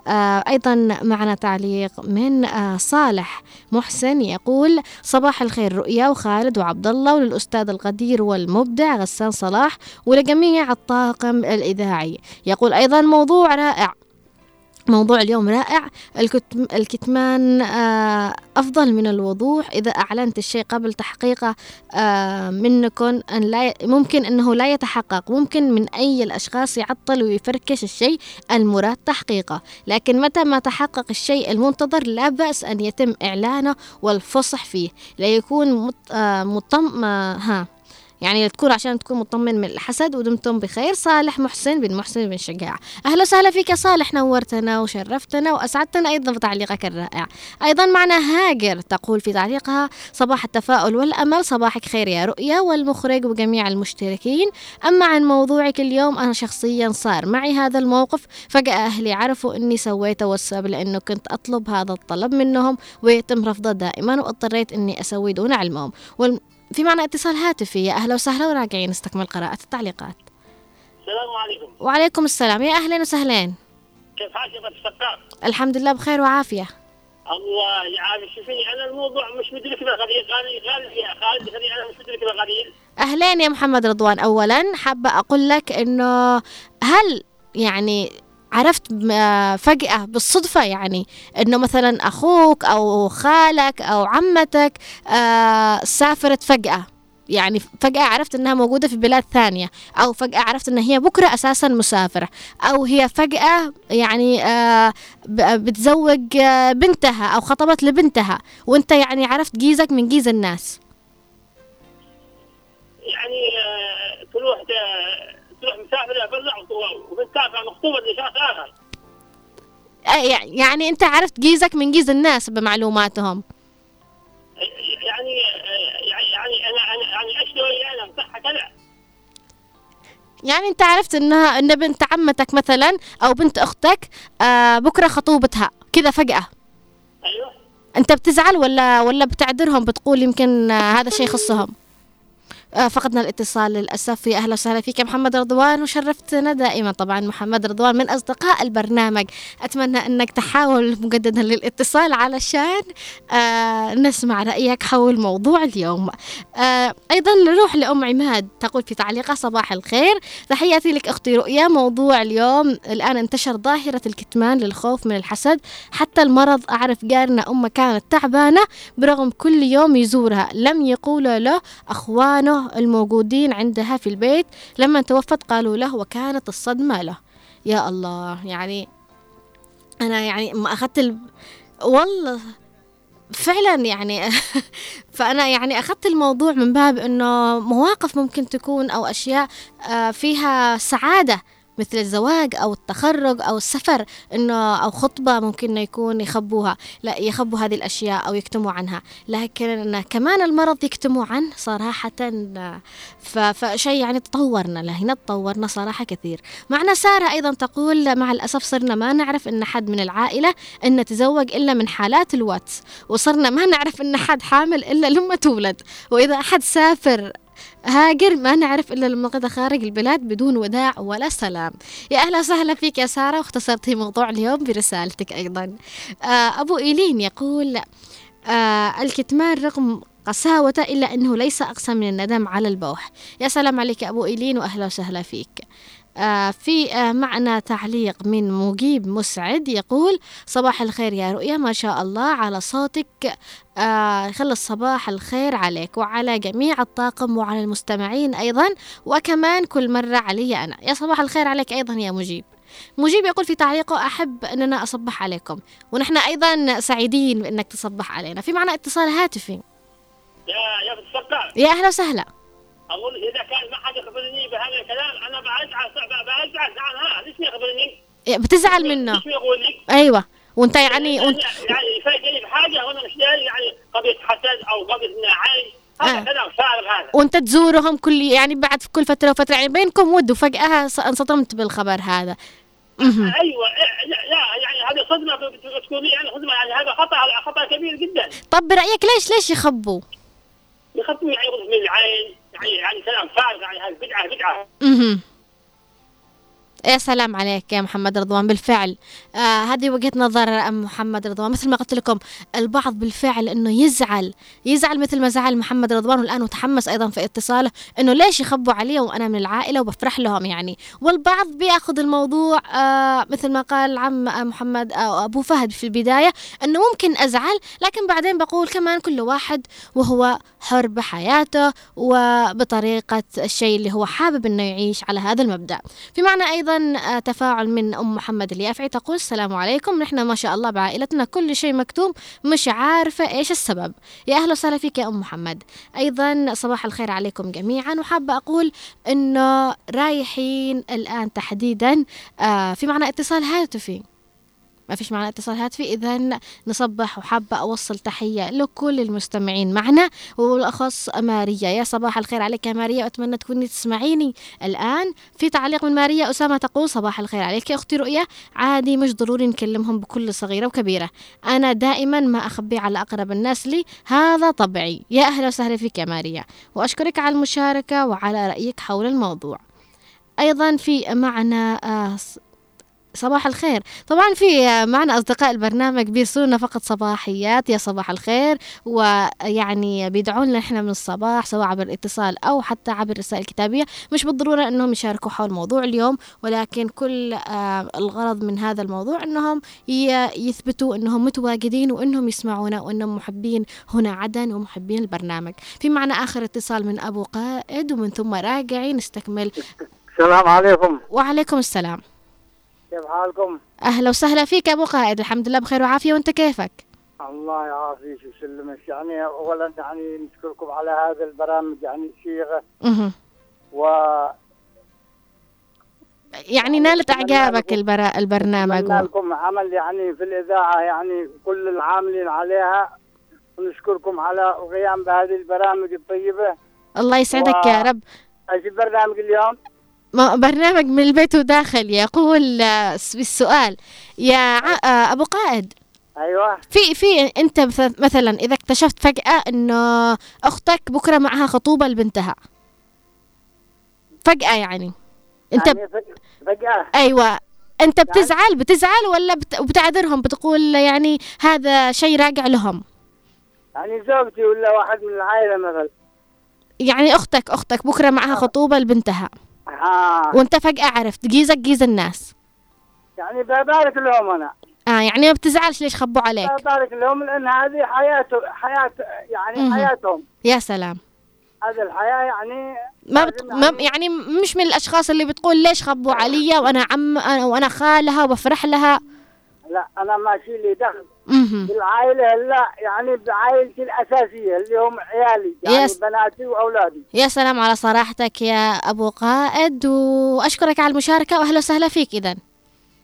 آه أيضا معنا تعليق من آه صالح محسن يقول صباح الخير رؤيا وخالد وعبد الله وللأستاذ القدير والمبدع غسان صلاح ولجميع الطاقم الإذاعي. يقول أيضا موضوع رائع موضوع اليوم رائع. الكتم الكتمان آه، أفضل من الوضوح. إذا أعلنت الشيء قبل تحقيقه آه، منكم أن لا ممكن أنه لا يتحقق. ممكن من أي الأشخاص يعطل ويفركش الشيء المراد تحقيقه. لكن متى ما تحقق الشيء المنتظر لا بأس أن يتم إعلانه والفصح فيه. لا يكون مط... آه، مطم ها. يعني تكون عشان تكون مطمن من الحسد ودمتم بخير. صالح محسن بن محسن بن شجاع. أهلا وسهلا فيك يا صالح نورتنا وشرفتنا وأسعدتنا أيضا بتعليقك الرائع. أيضا معنا هاجر تقول في تعليقها صباح التفاؤل والأمل صباحك خير يا رؤيا والمخرج وجميع المشتركين. أما عن موضوعك اليوم أنا شخصيا صار معي هذا الموقف. فجأة أهلي عرفوا أني سويته والسبب لأنه كنت أطلب هذا الطلب منهم ويتم رفضه دائما واضطريت أني أسوي دون علمهم. وال... في معنا اتصال هاتفي. يا أهلا وسهلا وراجعين. نستكمل قراءة التعليقات. السلام عليكم. وعليكم السلام. يا أهلا وسهلا. كيف حالك يا السكار الحمد لله بخير وعافية. الله يعافي شوفيني أنا الموضوع مش مدرك بالقليل خالد خالد يا خالد أنا مش مدرك بالقليل أهلين يا محمد رضوان. أولا حابة أقول لك أنه هل يعني عرفت م- فجأة بالصدفة يعني إنه مثلا أخوك أو خالك أو عمتك آه سافرت فجأة. يعني فجأة عرفت إنها موجودة في بلاد ثانية أو فجأة عرفت إن هي بكرة أساسا مسافرة أو هي فجأة يعني آه بتزوج آه، بنتها أو خطبت لبنتها وإنت يعني عرفت جيزك من جيز الناس. يعني آه، تروح وبتسافر مخطوبه لشخص آه، يعني أنت عرفت جيزك من جيز الناس بمعلوماتهم. يعني يعني يعني أنا أنا يعني اشتري أنا؟ صح كذا. يعني أنت عرفت انها إن بنت عمتك مثلا أو بنت أختك آه بكرة خطوبتها. كذا فجأة. أيوه. أنت بتزعل ولا ولا بتعذرهم بتقول يمكن آه هذا شيء يخصهم؟ فقدنا الاتصال للأسف يا أهلا وسهلا فيك محمد رضوان وشرفتنا دائما طبعا محمد رضوان من أصدقاء البرنامج. أتمنى أنك تحاول مجددا للاتصال علشان آه نسمع رأيك حول موضوع اليوم. آه أيضا نروح لأم عماد تقول في تعليقها صباح الخير. تحياتي لك أختي رؤيا. موضوع اليوم الآن انتشر ظاهرة الكتمان للخوف من الحسد. حتى المرض أعرف جارنا أمه كانت تعبانة برغم كل يوم يزورها. لم يقول له أخوانه الموجودين عندها في البيت لما توفت قالوا له وكانت الصدمة له. يا الله يعني أنا يعني ما أخذت ال... والله فعلا يعني فأنا يعني أخذت الموضوع من باب أنه مواقف ممكن تكون أو أشياء آه، فيها سعادة. مثل الزواج أو التخرج أو السفر إنه أو خطبة ممكن يكون يخبوها لا يخبوا هذه الأشياء أو يكتموا عنها. لكن كمان المرض يكتموا عنه صراحة فشيء يعني تطورنا لهنا تطورنا صراحة كثير. معنا سارة أيضا تقول مع الأسف صرنا ما نعرف إن حد من العائلة إن تزوج إلا من حالات الواتس وصرنا ما نعرف إن حد حامل إلا لما تولد. وإذا أحد سافر هاجر ما نعرف إلا لما غدا خارج البلاد بدون وداع ولا سلام. يا أهلا وسهلا فيك يا سارة واختصرتي موضوع اليوم برسالتك أيضا. آه أبو إيلين يقول آه الكتمان رغم قساوته إلا أنه ليس أقسى من الندم على البوح. يا سلام عليك أبو إيلين وأهلا وسهلا فيك. في آه معنا تعليق من مجيب مسعد يقول صباح الخير يا رؤيا ما شاء الله على صوتك. آه خلص صباح الخير عليك وعلى جميع الطاقم وعلى المستمعين أيضا. وكمان كل مرة علي أنا. يا صباح الخير عليك أيضا يا مجيب. مجيب يقول في تعليقه أحب أننا أصبح عليكم. ونحن أيضا سعيدين بأنك تصبح علينا. في معنا اتصال هاتفي. يا يا يا أهلا وسهلا. أقول إذا كان ما حد يخبرني بهذا الكلام أنا بزعل بزعل نعم ها ليش ما يخبرني؟ بتزعل منه ليش ما يقول لي؟ أيوة وأنت يعني وانت يعني يفاجئني بحاجة وأنا مش داري يعني قضيه حسد أو قضيه نعاي هذا آه. كلام فارغ هذا وأنت تزورهم كل يعني بعد كل فترة وفترة يعني بينكم ود وفجأة ص- انصدمت بالخبر هذا. أيوه إيه، لا يعني هذه صدمة بت- تكون يعني صدمة يعني هذا خطأ خطأ كبير جدا طب برأيك ليش ليش يخبوا يخطوا يعني من العين يعني كلام فارغ يعني هذه بدعة. يا سلام عليك يا محمد رضوان بالفعل. آه هذه وجهة نظر أم محمد رضوان. مثل ما قلت لكم البعض بالفعل إنه يزعل يزعل مثل ما زعل محمد رضوان والآن متحمس أيضا في اتصاله إنه ليش يخبوا علي وأنا من العائلة وبفرح لهم يعني. والبعض بيأخذ الموضوع آه مثل ما قال عم محمد أو أبو فهد في البداية إنه ممكن أزعل لكن بعدين بقول كمان كل واحد وهو حر بحياته وبطريقة الشيء اللي هو حابب إنه يعيش على هذا المبدأ. في معنى أيضا آه، تفاعل من أم محمد اليافعي تقول السلام عليكم. نحن ما شاء الله بعائلتنا كل شيء مكتوب مش عارفة إيش السبب. يا أهلا وسهلا فيك يا أم محمد. أيضا صباح الخير عليكم جميعا. وحابة أقول إنه رايحين الآن تحديدا آه، في معنى اتصال هاتفي. ما فيش معنا اتصال هاتفي إذا نصبح وحابة أوصل تحية لكل المستمعين معنا وبالاخص ماريا. يا صباح الخير عليك يا ماريا واتمنى تكوني تسمعيني الآن. في تعليق من ماريا أسامة تقول صباح الخير عليك. يا أختي رؤيا عادي مش ضروري نكلمهم بكل صغيرة وكبيرة. أنا دائما ما اخبيه على أقرب الناس لي هذا طبعي يا أهلا وسهلا فيك يا ماريا. وأشكرك على المشاركة وعلى رأيك حول الموضوع. أيضا في معنا آه، صباح الخير. طبعا في معنا أصدقاء البرنامج بيرسلونا فقط صباحيات. يا صباح الخير. ويعني بيدعون لنا إحنا من الصباح سواء عبر الاتصال أو حتى عبر الرسائل الكتابية. مش بالضرورة أنهم يشاركوا حول موضوع اليوم ولكن كل آه، الغرض من هذا الموضوع أنهم يثبتوا أنهم متواجدين وأنهم يسمعونا وأنهم محبين هنا عدن ومحبين البرنامج. في معنا آخر اتصال من أبو قائد ومن ثم راجعين نستكمل. السلام عليكم. وعليكم السلام. كيف حالكم؟ أهلا وسهلا فيك أبو قائد الحمد لله بخير وعافية وأنت كيفك الله يعافيك ويسلمك يعني اولا يعني نشكركم على هذا البرامج يعني مهم. و يعني نالت إعجابك البرا... البرنامج و... لكم عمل يعني في الإذاعة يعني كل العاملين عليها ونشكركم على القيام بهذه البرامج الطيبة الله يسعدك و- يا رب إيش البرنامج اليوم؟ ما برنامج من البيت وداخل يقول آه، بالسؤال يا. آه، أبو قائد. أيوه. في في أنت مث- مثلا إذا اكتشفت فجأة إنه أختك بكرة معها خطوبة لبنتها. فجأة يعني. أنت يعني فج- فجأة. أيوه. أنت بتزعل بتزعل ولا بت... بتعذرهم بتقول يعني هذا شيء راجع لهم؟ يعني زوجتي ولا واحد من العائلة مثلا. يعني أختك أختك بكرة معها خطوبة لبنتها. آه. وانت فجأة عرفت جيزك جيز الناس. يعني ببارك لهم أنا. آه يعني ما بتزعلش ليش خبوا عليك؟ ببارك لهم لأن هذه حياته حياه يعني مهم. حياتهم. يا سلام. هذه الحياة يعني ما, بت... لازم ما يعني مش من الأشخاص اللي بتقول ليش خبوا علي وأنا عم وأنا خالها وبفرح لها. لا أنا ماشي لي دخل. بالعائله لا يعني بعائلتي الأساسية اللي هم عيالي يعني يس. بناتي وأولادي. يا سلام على صراحتك يا أبو قائد وأشكرك على المشاركة واهلا وسهلا فيك اذا.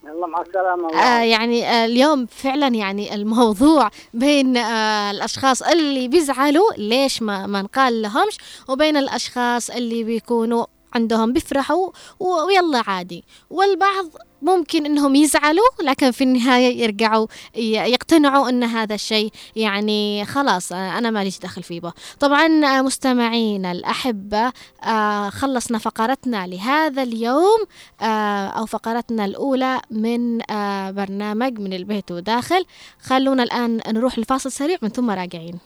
يلا مع السلامة آه يعني آه اليوم فعلا يعني الموضوع بين آه الأشخاص اللي بيزعلوا ليش ما ما نقال لهمش وبين الأشخاص اللي بيكونوا عندهم بيفرحوا ويلا عادي. والبعض ممكن إنهم يزعلوا لكن في النهاية يرجعوا يقتنعوا إن هذا الشيء يعني خلاص أنا ماليش دخل فيه. به. طبعا مستمعينا الأحبة آه، خلصنا فقرتنا لهذا اليوم آه، أو فقرتنا الأولى من آه، برنامج من البيت وداخل. خلونا الآن نروح لفاصل سريع من ثم راجعين.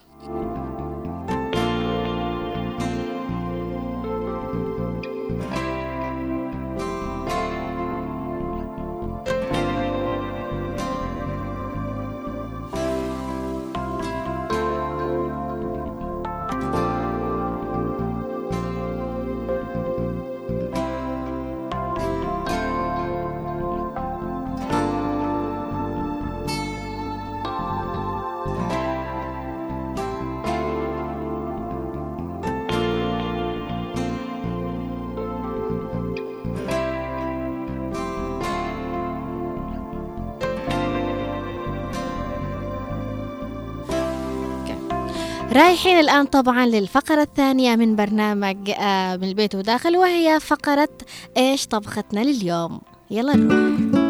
رايحين الآن طبعا للفقرة الثانية من برنامج آه، من البيت وداخل وهي فقرة إيش طبختنا لليوم؟ يلا نروح.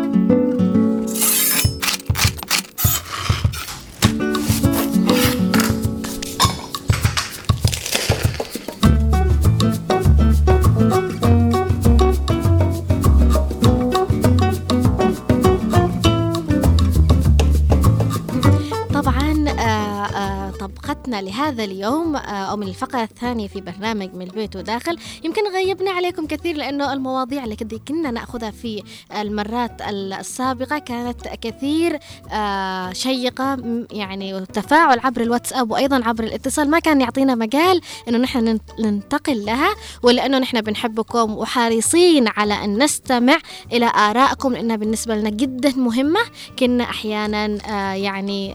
لهذا اليوم آه، أو من الفقرة الثانية في برنامج من البيت وداخل. يمكن غيبنا عليكم كثير لأنه المواضيع اللي كنا نأخذها في المرات السابقة كانت كثير آه، شيقة يعني وتفاعل عبر الواتساب وأيضا عبر الاتصال ما كان يعطينا مجال إنه نحن نن- ننتقل لها. ولأنه نحن بنحبكم وحريصين على أن نستمع إلى آرائكم لأنها بالنسبة لنا جدا مهمة. كنا أحيانا آه، يعني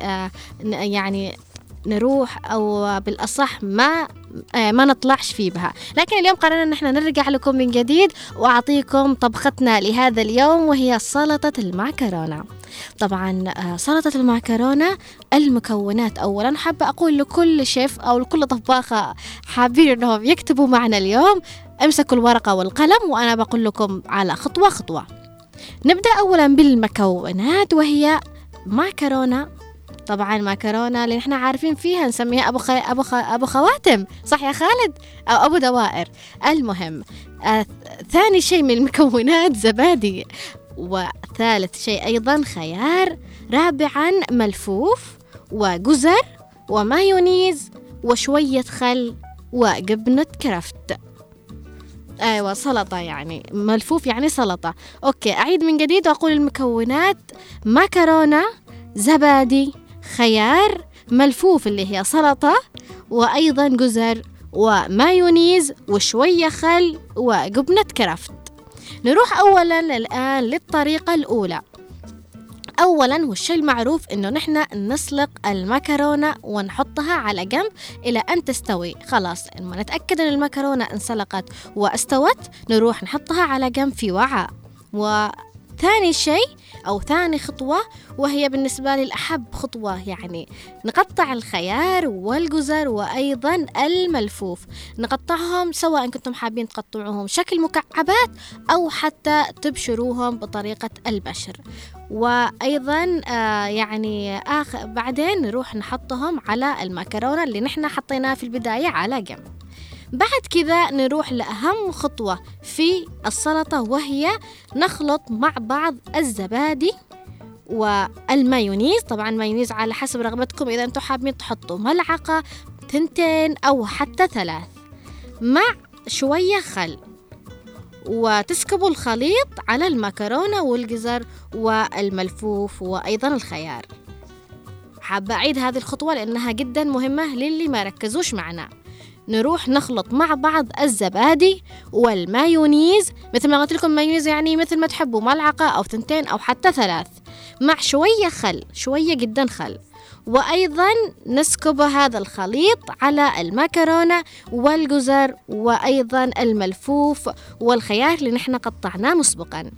يعني نروح أو بالأصح ما آه، ما نطلعش فيه بها. لكن اليوم قررنا إن إحنا نرجع لكم من جديد وأعطيكم طبختنا لهذا اليوم وهي سلطة المعكرونة. طبعا آه، سلطة المعكرونة المكونات. أولا حابة أقول لكل شيف أو لكل طباخة حابين أنهم يكتبوا معنا اليوم امسكوا الورقة والقلم وأنا بقول لكم على خطوة خطوة. نبدأ أولا بالمكونات وهي معكرونة طبعا ماكرونه اللي إحنا عارفين فيها نسميها أبو خي... أبو خ... أبو خواتم. صح يا خالد؟ أو أبو دوائر. المهم آه ثاني شيء من المكونات زبادي. وثالث شيء أيضا خيار رابعا ملفوف وجزر ومايونيز وشوية خل وجبنة كرفت. أيوه سلطة يعني. ملفوف يعني سلطة. أوكي أعيد من جديد وأقول المكونات. ماكرونه زبادي خيار ملفوف اللي هي سلطة وأيضا جزر ومايونيز وشوية خل وجبنة كرفت. نروح أولا الآن للطريقة الأولى. أولا والشيء المعروف إنه نحن نسلق المكرونة ونحطها على جنب إلى أن تستوي. خلاص لما نتأكد إن المكرونة انسلقت واستوت نروح نحطها على جنب في وعاء. وثاني شيء أو ثاني خطوة وهي بالنسبة لي الأحب خطوة يعني نقطع الخيار والجزر وأيضا الملفوف. نقطعهم سواء كنتم حابين تقطعوهم شكل مكعبات أو حتى تبشروهم بطريقة البشر. وأيضا آه يعني آخر بعدين نروح نحطهم على المكرونة اللي نحن حطيناها في البداية على جنب. بعد كذا نروح لأهم خطوة في السلطة وهي نخلط مع بعض الزبادي والمايونيز. طبعا مايونيز على حسب رغبتكم إذا أنتم حابين تحطوا ملعقة تنتين أو حتى ثلاث مع شوية خل وتسكبوا الخليط على المكرونة والجزر والملفوف وأيضا الخيار. حابة أعيد هذه الخطوة لأنها جدا مهمة للي ما ركزوش معنا. نروح نخلط مع بعض الزبادي والمايونيز. مثل ما قلت لكم مايونيز يعني مثل ما تحبوا ملعقة أو ثنتين أو حتى ثلاث. مع شوية خل شوية جدا خل. وأيضا نسكب هذا الخليط على المكرونة والجزر وأيضا الملفوف والخيار اللي نحن قطعناه مسبقا.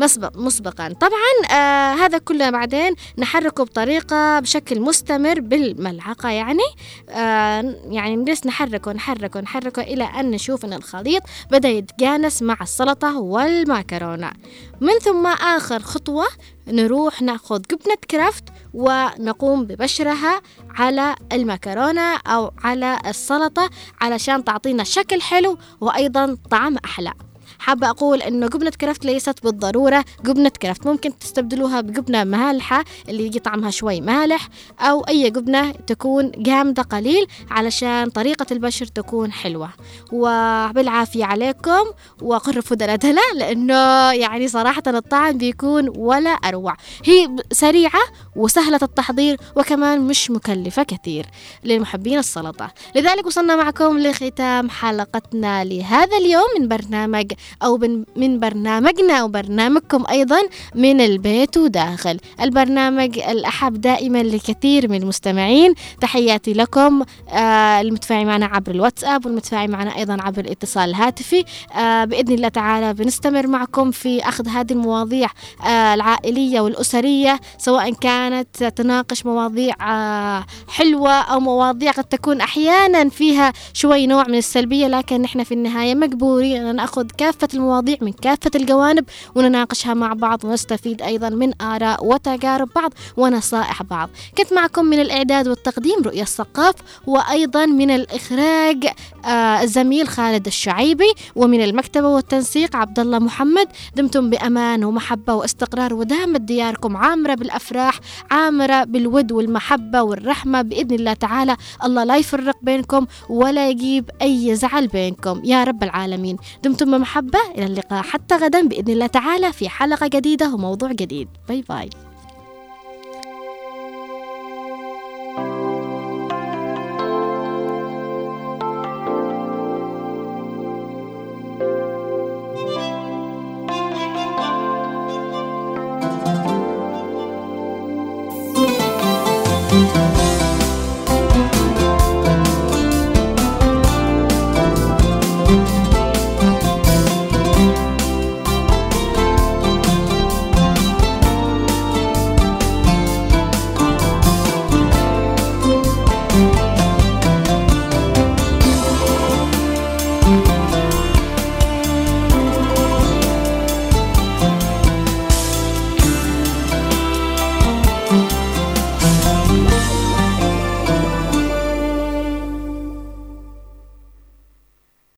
مسبق مسبقا. طبعا آه هذا كله بعدين نحركه بطريقة بشكل مستمر بالملعقة يعني. آه يعني نجلس نحركه نحركه نحركه إلى أن نشوف أن الخليط بدأ يتجانس مع السلطة والماكرونة من ثم آخر خطوة نروح نأخذ جبنة كرافت ونقوم ببشرها على المكرونة أو على السلطة علشان تعطينا شكل حلو وأيضا طعم أحلى. حابة أقول إنه جبنة كرافت ليست بالضرورة. جبنة كرافت ممكن تستبدلوها بجبنة مالحة اللي يجي طعمها شوي مالح أو أي جبنة تكون جامدة قليل علشان طريقة البشر تكون حلوة. وبالعافية عليكم وقرفوا دلدلة لأنه يعني صراحة الطعم بيكون ولا أروع. هي سريعة وسهلة التحضير وكمان مش مكلفة كثير للمحبين السلطة. لذلك وصلنا معكم لختام حلقتنا لهذا اليوم من برنامج أو من برنامجنا وبرنامجكم أيضا من البيت وداخل. البرنامج الأحب دائما لكثير من المستمعين. تحياتي لكم. آه المتفاعل معنا عبر الواتساب والمتفاعل معنا أيضا عبر الاتصال الهاتفي آه بإذن الله تعالى بنستمر معكم في أخذ هذه المواضيع آه العائلية والأسرية سواء كانت تناقش مواضيع آه حلوة أو مواضيع قد تكون أحيانا فيها شوي نوع من السلبية لكن نحن في النهاية مجبورين أن نأخذ كافة المواضيع من كافة الجوانب ونناقشها مع بعض ونستفيد أيضا من آراء وتجارب بعض ونصائح بعض. كنت معكم من الإعداد والتقديم رؤية الثقاف وأيضا من الإخراج آه الزميل خالد الشعيبي ومن المكتبة والتنسيق عبد الله محمد. دمتم بأمان ومحبة واستقرار ودامت دياركم عامرة بالأفراح. عامرة بالود والمحبة والرحمة بإذن الله تعالى. الله لا يفرق بينكم ولا يجيب أي زعل بينكم. يا رب العالمين. دمتم بمحبة. إلى اللقاء حتى غدا بإذن الله تعالى في حلقة جديدة وموضوع جديد. باي باي.